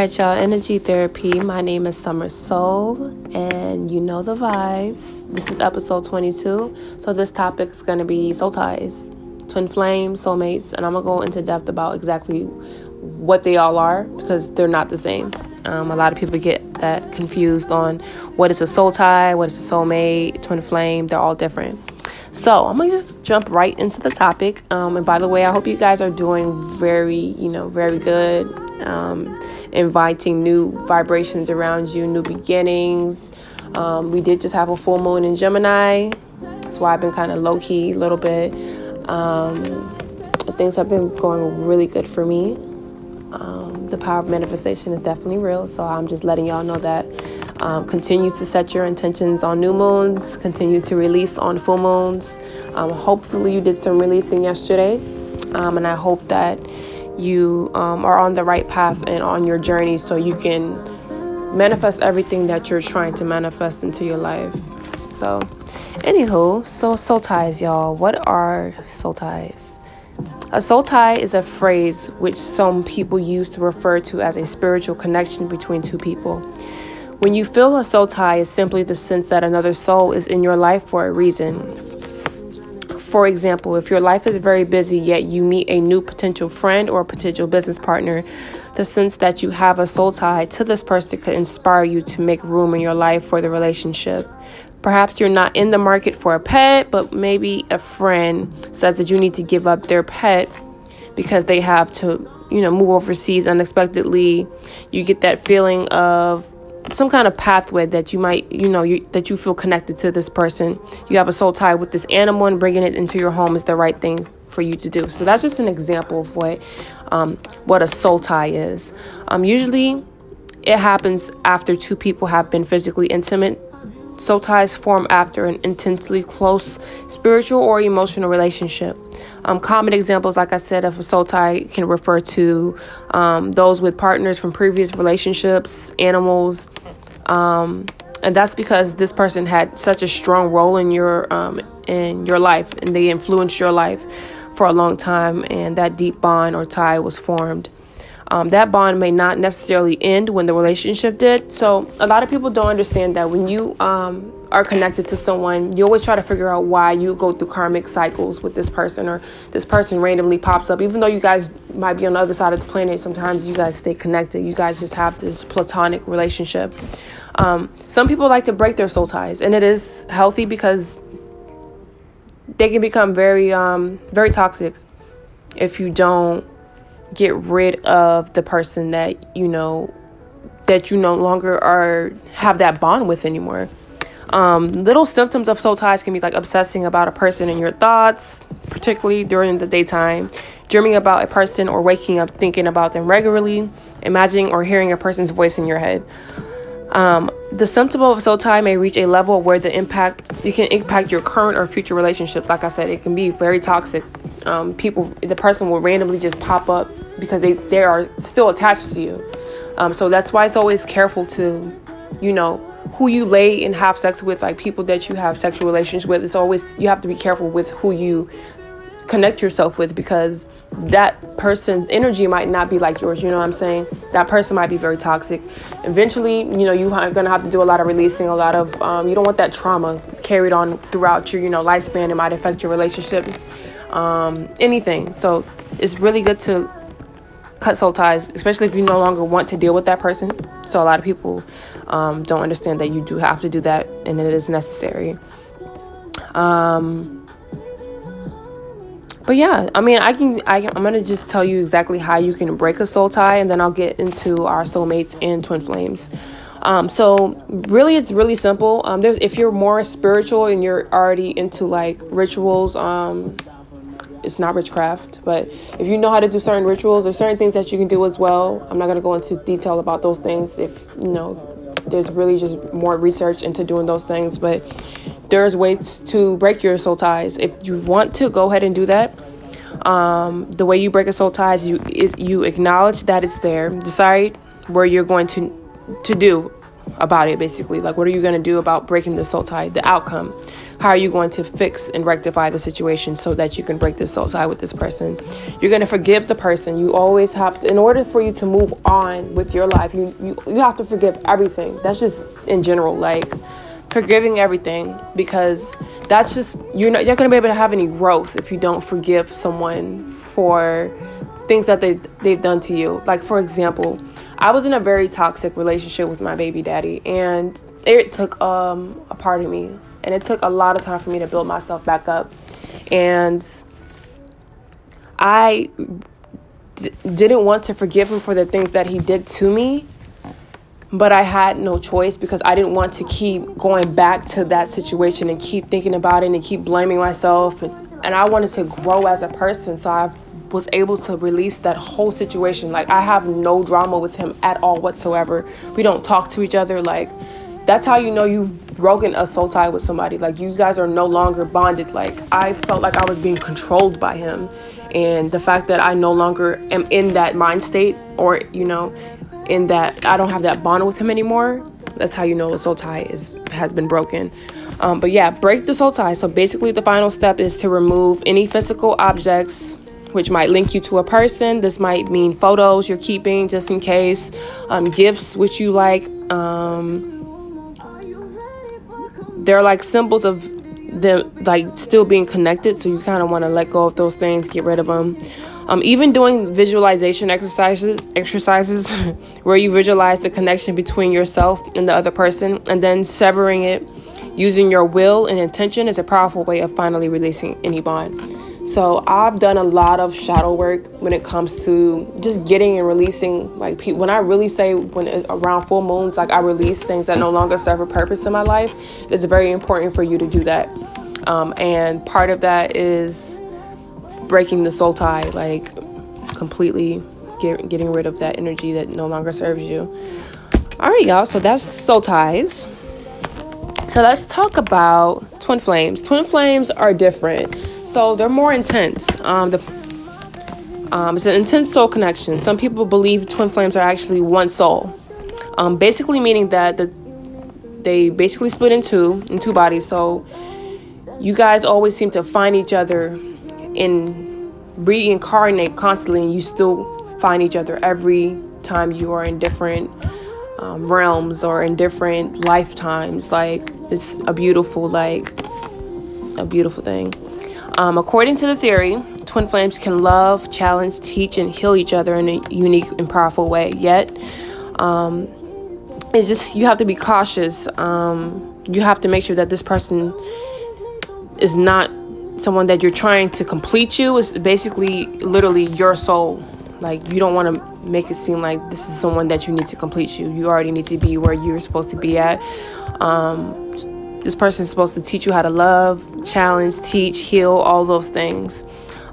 right, y'all. Energy therapy. My name is Summer Soul, and you know the vibes. This is episode 22. So, this topic is going to be soul ties, twin flames, soulmates, and I'm going to go into depth about exactly what they all are because they're not the same. Um, a lot of people get that confused on what is a soul tie, what is a soulmate, twin flame. They're all different. So I'm gonna just jump right into the topic. Um, and by the way, I hope you guys are doing very, you know, very good. Um, inviting new vibrations around you, new beginnings. Um, we did just have a full moon in Gemini. That's why I've been kind of low key a little bit. Um, things have been going really good for me. Um, the power of manifestation is definitely real. So I'm just letting y'all know that. Um, continue to set your intentions on new moons, continue to release on full moons. Um, hopefully, you did some releasing yesterday. Um, and I hope that you um, are on the right path and on your journey so you can manifest everything that you're trying to manifest into your life. So, anywho, so soul ties, y'all. What are soul ties? A soul tie is a phrase which some people use to refer to as a spiritual connection between two people. When you feel a soul tie, is simply the sense that another soul is in your life for a reason. For example, if your life is very busy, yet you meet a new potential friend or a potential business partner, the sense that you have a soul tie to this person could inspire you to make room in your life for the relationship. Perhaps you're not in the market for a pet, but maybe a friend says that you need to give up their pet because they have to, you know, move overseas unexpectedly. You get that feeling of some kind of pathway that you might you know you, that you feel connected to this person. You have a soul tie with this animal and bringing it into your home is the right thing for you to do. So that's just an example of what um, what a soul tie is. Um, usually it happens after two people have been physically intimate. Soul ties form after an intensely close spiritual or emotional relationship um, common examples, like I said, of a soul tie can refer to um, those with partners from previous relationships, animals, um, and that's because this person had such a strong role in your um, in your life, and they influenced your life for a long time, and that deep bond or tie was formed. Um, that bond may not necessarily end when the relationship did. So a lot of people don't understand that when you um, are connected to someone, you always try to figure out why you go through karmic cycles with this person or this person randomly pops up. Even though you guys might be on the other side of the planet, sometimes you guys stay connected. You guys just have this platonic relationship. Um, some people like to break their soul ties, and it is healthy because they can become very, um, very toxic if you don't get rid of the person that you know that you no longer are have that bond with anymore. Um, little symptoms of soul ties can be like obsessing about a person in your thoughts, particularly during the daytime, dreaming about a person or waking up thinking about them regularly, imagining or hearing a person's voice in your head. Um, the symptom of soul tie may reach a level where the impact it can impact your current or future relationships. Like I said, it can be very toxic. Um, people, the person will randomly just pop up because they they are still attached to you. Um, so that's why it's always careful to, you know, who you lay and have sex with, like people that you have sexual relations with. It's always you have to be careful with who you connect yourself with because that person's energy might not be like yours. You know what I'm saying? That person might be very toxic. Eventually, you know, you're gonna have to do a lot of releasing, a lot of. Um, you don't want that trauma carried on throughout your, you know, lifespan. It might affect your relationships, um, anything. So it's really good to cut soul ties, especially if you no longer want to deal with that person. So a lot of people um, don't understand that you do have to do that, and it is necessary. Um, but yeah, I mean, I can, I, I'm gonna just tell you exactly how you can break a soul tie, and then I'll get into our soulmates and twin flames. Um, so really, it's really simple. Um, there's if you're more spiritual and you're already into like rituals, um, it's not witchcraft, but if you know how to do certain rituals or certain things that you can do as well, I'm not gonna go into detail about those things. If you know, there's really just more research into doing those things, but there's ways to break your soul ties. If you want to, go ahead and do that. Um, the way you break a soul tie is you is you acknowledge that it's there, decide where you're going to to do about it basically like what are you to do about breaking the soul tie the outcome how are you going to fix and rectify the situation so that you can break this soul tie with this person? You're going to forgive the person. You always have to in order for you to move on with your life you you, you have to forgive everything. That's just in general like forgiving everything because that's just you're not you're not going to be able to have any growth if you don't forgive someone for things that they they've done to you. Like for example I was in a very toxic relationship with my baby daddy, and it took um, a part of me, and it took a lot of time for me to build myself back up. And I d- didn't want to forgive him for the things that he did to me, but I had no choice because I didn't want to keep going back to that situation and keep thinking about it and keep blaming myself. And, and I wanted to grow as a person, so I was able to release that whole situation. Like I have no drama with him at all whatsoever. We don't talk to each other. Like that's how you know you've broken a soul tie with somebody. Like you guys are no longer bonded. Like I felt like I was being controlled by him. And the fact that I no longer am in that mind state or, you know, in that I don't have that bond with him anymore, that's how you know a soul tie is has been broken. Um, but yeah, break the soul tie. So basically, the final step is to remove any physical objects, which might link you to a person. This might mean photos you're keeping just in case, um, gifts which you like. Um, they're like symbols of them like still being connected, so you kind of want to let go of those things, get rid of them. Um, even doing visualization exercises, exercises where you visualize the connection between yourself and the other person, and then severing it using your will and intention is a powerful way of finally releasing any bond. So I've done a lot of shadow work when it comes to just getting and releasing. Like pe- when I really say when it, around full moons, like I release things that no longer serve a purpose in my life. It's very important for you to do that. Um, and part of that is breaking the soul tie, like completely get, getting rid of that energy that no longer serves you. All right, y'all. So that's soul ties. So let's talk about twin flames. Twin flames are different. So they're more intense. Um, the um, it's an intense soul connection. Some people believe twin flames are actually one soul, um, basically meaning that the they basically split in two in two bodies. So you guys always seem to find each other in reincarnate constantly, and you still find each other every time you are in different um, realms or in different lifetimes. Like it's a beautiful, like a beautiful thing. Um, according to the theory, twin flames can love, challenge, teach, and heal each other in a unique and powerful way. Yet, um, it's just you have to be cautious. Um, you have to make sure that this person is not someone that you're trying to complete you. It's basically literally your soul. Like you don't want to make it seem like this is someone that you need to complete you. You already need to be where you're supposed to be at. Um, this person is supposed to teach you how to love, challenge, teach, heal, all those things.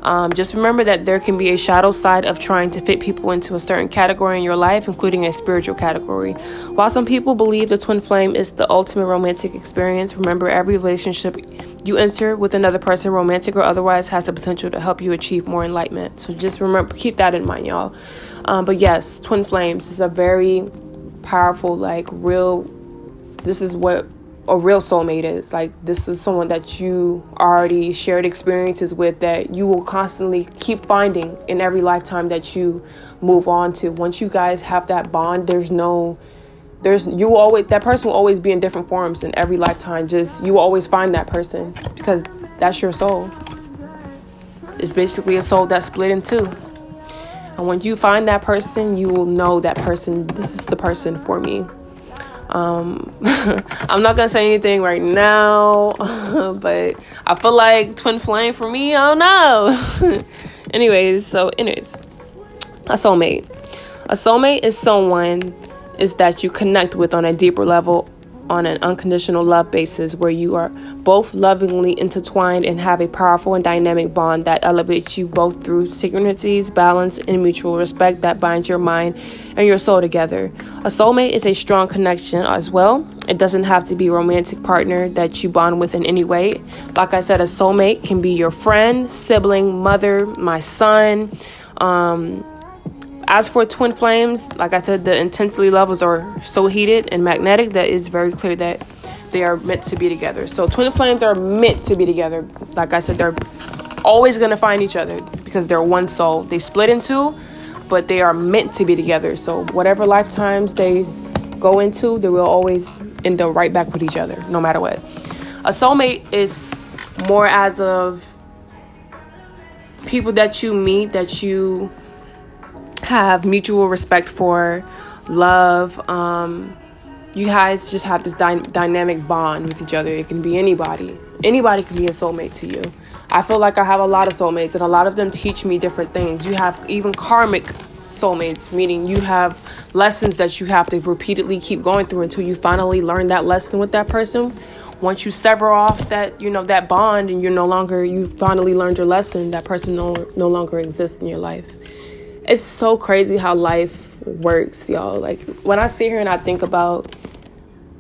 Um, just remember that there can be a shadow side of trying to fit people into a certain category in your life, including a spiritual category. While some people believe the twin flame is the ultimate romantic experience, remember every relationship you enter with another person, romantic or otherwise, has the potential to help you achieve more enlightenment. So just remember, keep that in mind, y'all. Um, but yes, twin flames is a very powerful, like, real. This is what a real soulmate is. Like this is someone that you already shared experiences with that you will constantly keep finding in every lifetime that you move on to. Once you guys have that bond, there's no there's you will always that person will always be in different forms in every lifetime. Just you will always find that person because that's your soul. It's basically a soul that's split in two. And when you find that person, you will know that person, this is the person for me. Um, I'm not gonna say anything right now, but I feel like twin flame for me. I don't know. anyways, so anyways, a soulmate. A soulmate is someone is that you connect with on a deeper level on an unconditional love basis where you are both lovingly intertwined and have a powerful and dynamic bond that elevates you both through synchronicities, balance, and mutual respect that binds your mind and your soul together. A soulmate is a strong connection as well. It doesn't have to be a romantic partner that you bond with in any way. Like I said, a soulmate can be your friend, sibling, mother, my son, um, as for twin flames, like I said, the intensity levels are so heated and magnetic that it's very clear that they are meant to be together. So twin flames are meant to be together. Like I said, they're always going to find each other because they're one soul. They split in two, but they are meant to be together. So whatever lifetimes they go into, they will always end up right back with each other, no matter what. A soulmate is more as of people that you meet that you have mutual respect for, love. Um, you guys just have this dy- dynamic bond with each other. It can be anybody. Anybody can be a soulmate to you. I feel like I have a lot of soulmates, and a lot of them teach me different things. You have even karmic soulmates, meaning you have lessons that you have to repeatedly keep going through until you finally learn that lesson with that person. Once you sever off that, you know, that bond and you're no longer, you finally learned your lesson, that person no, no longer exists in your life. It's so crazy how life works, y'all. Like when I sit here and I think about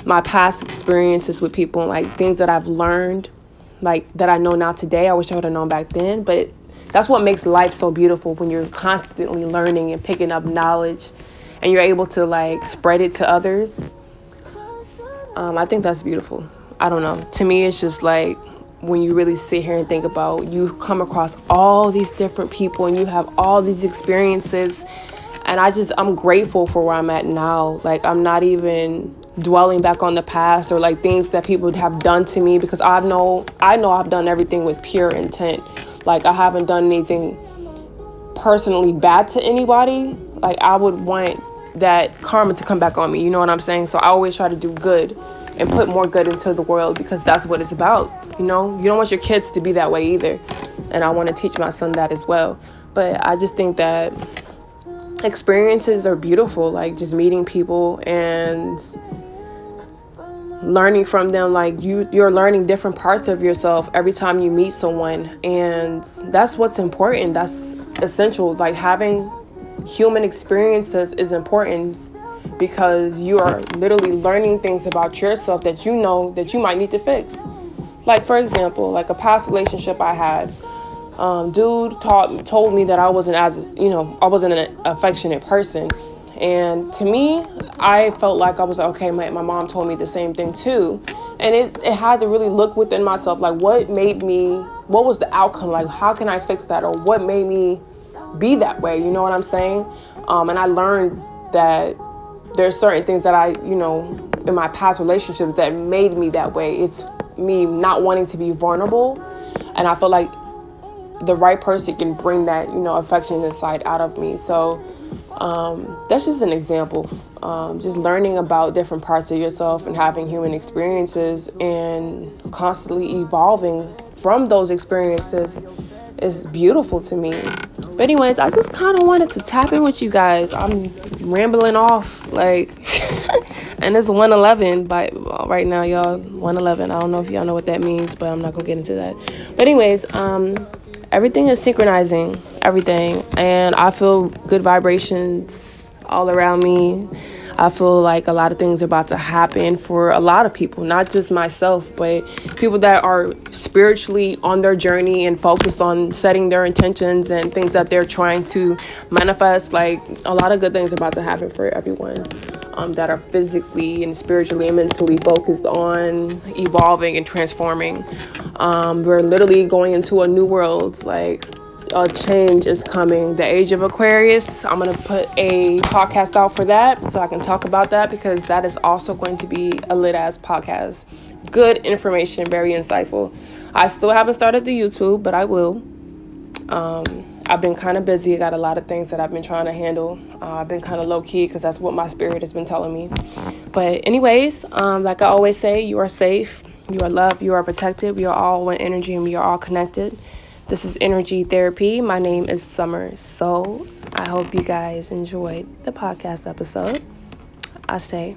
my past experiences with people like things that I've learned, like that I know now today, I wish I would have known back then. But it, that's what makes life so beautiful when you're constantly learning and picking up knowledge and you're able to like spread it to others. Um, I think that's beautiful. I don't know. To me, it's just like when you really sit here and think about you come across all these different people and you have all these experiences and I just I'm grateful for where I'm at now. Like I'm not even dwelling back on the past or like things that people have done to me because I know I know I've done everything with pure intent. Like I haven't done anything personally bad to anybody. Like I would want that karma to come back on me. You know what I'm saying? So I always try to do good and put more good into the world because that's what it's about. You know, you don't want your kids to be that way either. And I want to teach my son that as well. But I just think that experiences are beautiful, like just meeting people and learning from them. Like you you're learning different parts of yourself every time you meet someone. And that's what's important. That's essential. Like having human experiences is important because you are literally learning things about yourself that you know that you might need to fix like for example like a past relationship i had um, dude taught told me that i wasn't as you know i wasn't an affectionate person and to me, I felt like I was like, okay, my, my mom told me the same thing too. And it, it had to really look within myself like, what made me, what was the outcome? Like, how can I fix that? Or what made me be that way? You know what I'm saying? Um, and I learned that there's certain things that I, you know, in my past relationships that made me that way. It's me not wanting to be vulnerable. And I feel like the right person can bring that, you know, affectionate side out of me. So, um, that's just an example. Um, just learning about different parts of yourself and having human experiences and constantly evolving from those experiences is beautiful to me. But anyways, I just kind of wanted to tap in with you guys. I'm rambling off like, and it's 111 by right now, y'all. 111. I don't know if y'all know what that means, but I'm not gonna get into that. But anyways, um, everything is synchronizing everything and i feel good vibrations all around me i feel like a lot of things are about to happen for a lot of people not just myself but people that are spiritually on their journey and focused on setting their intentions and things that they're trying to manifest like a lot of good things are about to happen for everyone um, that are physically and spiritually and mentally focused on evolving and transforming. Um, we're literally going into a new world. Like a change is coming. The age of Aquarius. I'm gonna put a podcast out for that so I can talk about that because that is also going to be a lit ass podcast. Good information, very insightful. I still haven't started the YouTube, but I will. Um, I've been kind of busy. I got a lot of things that I've been trying to handle. Uh, I've been kind of low key because that's what my spirit has been telling me. But, anyways, um, like I always say, you are safe, you are loved, you are protected. We are all one energy and we are all connected. This is Energy Therapy. My name is Summer Soul. I hope you guys enjoyed the podcast episode. I say.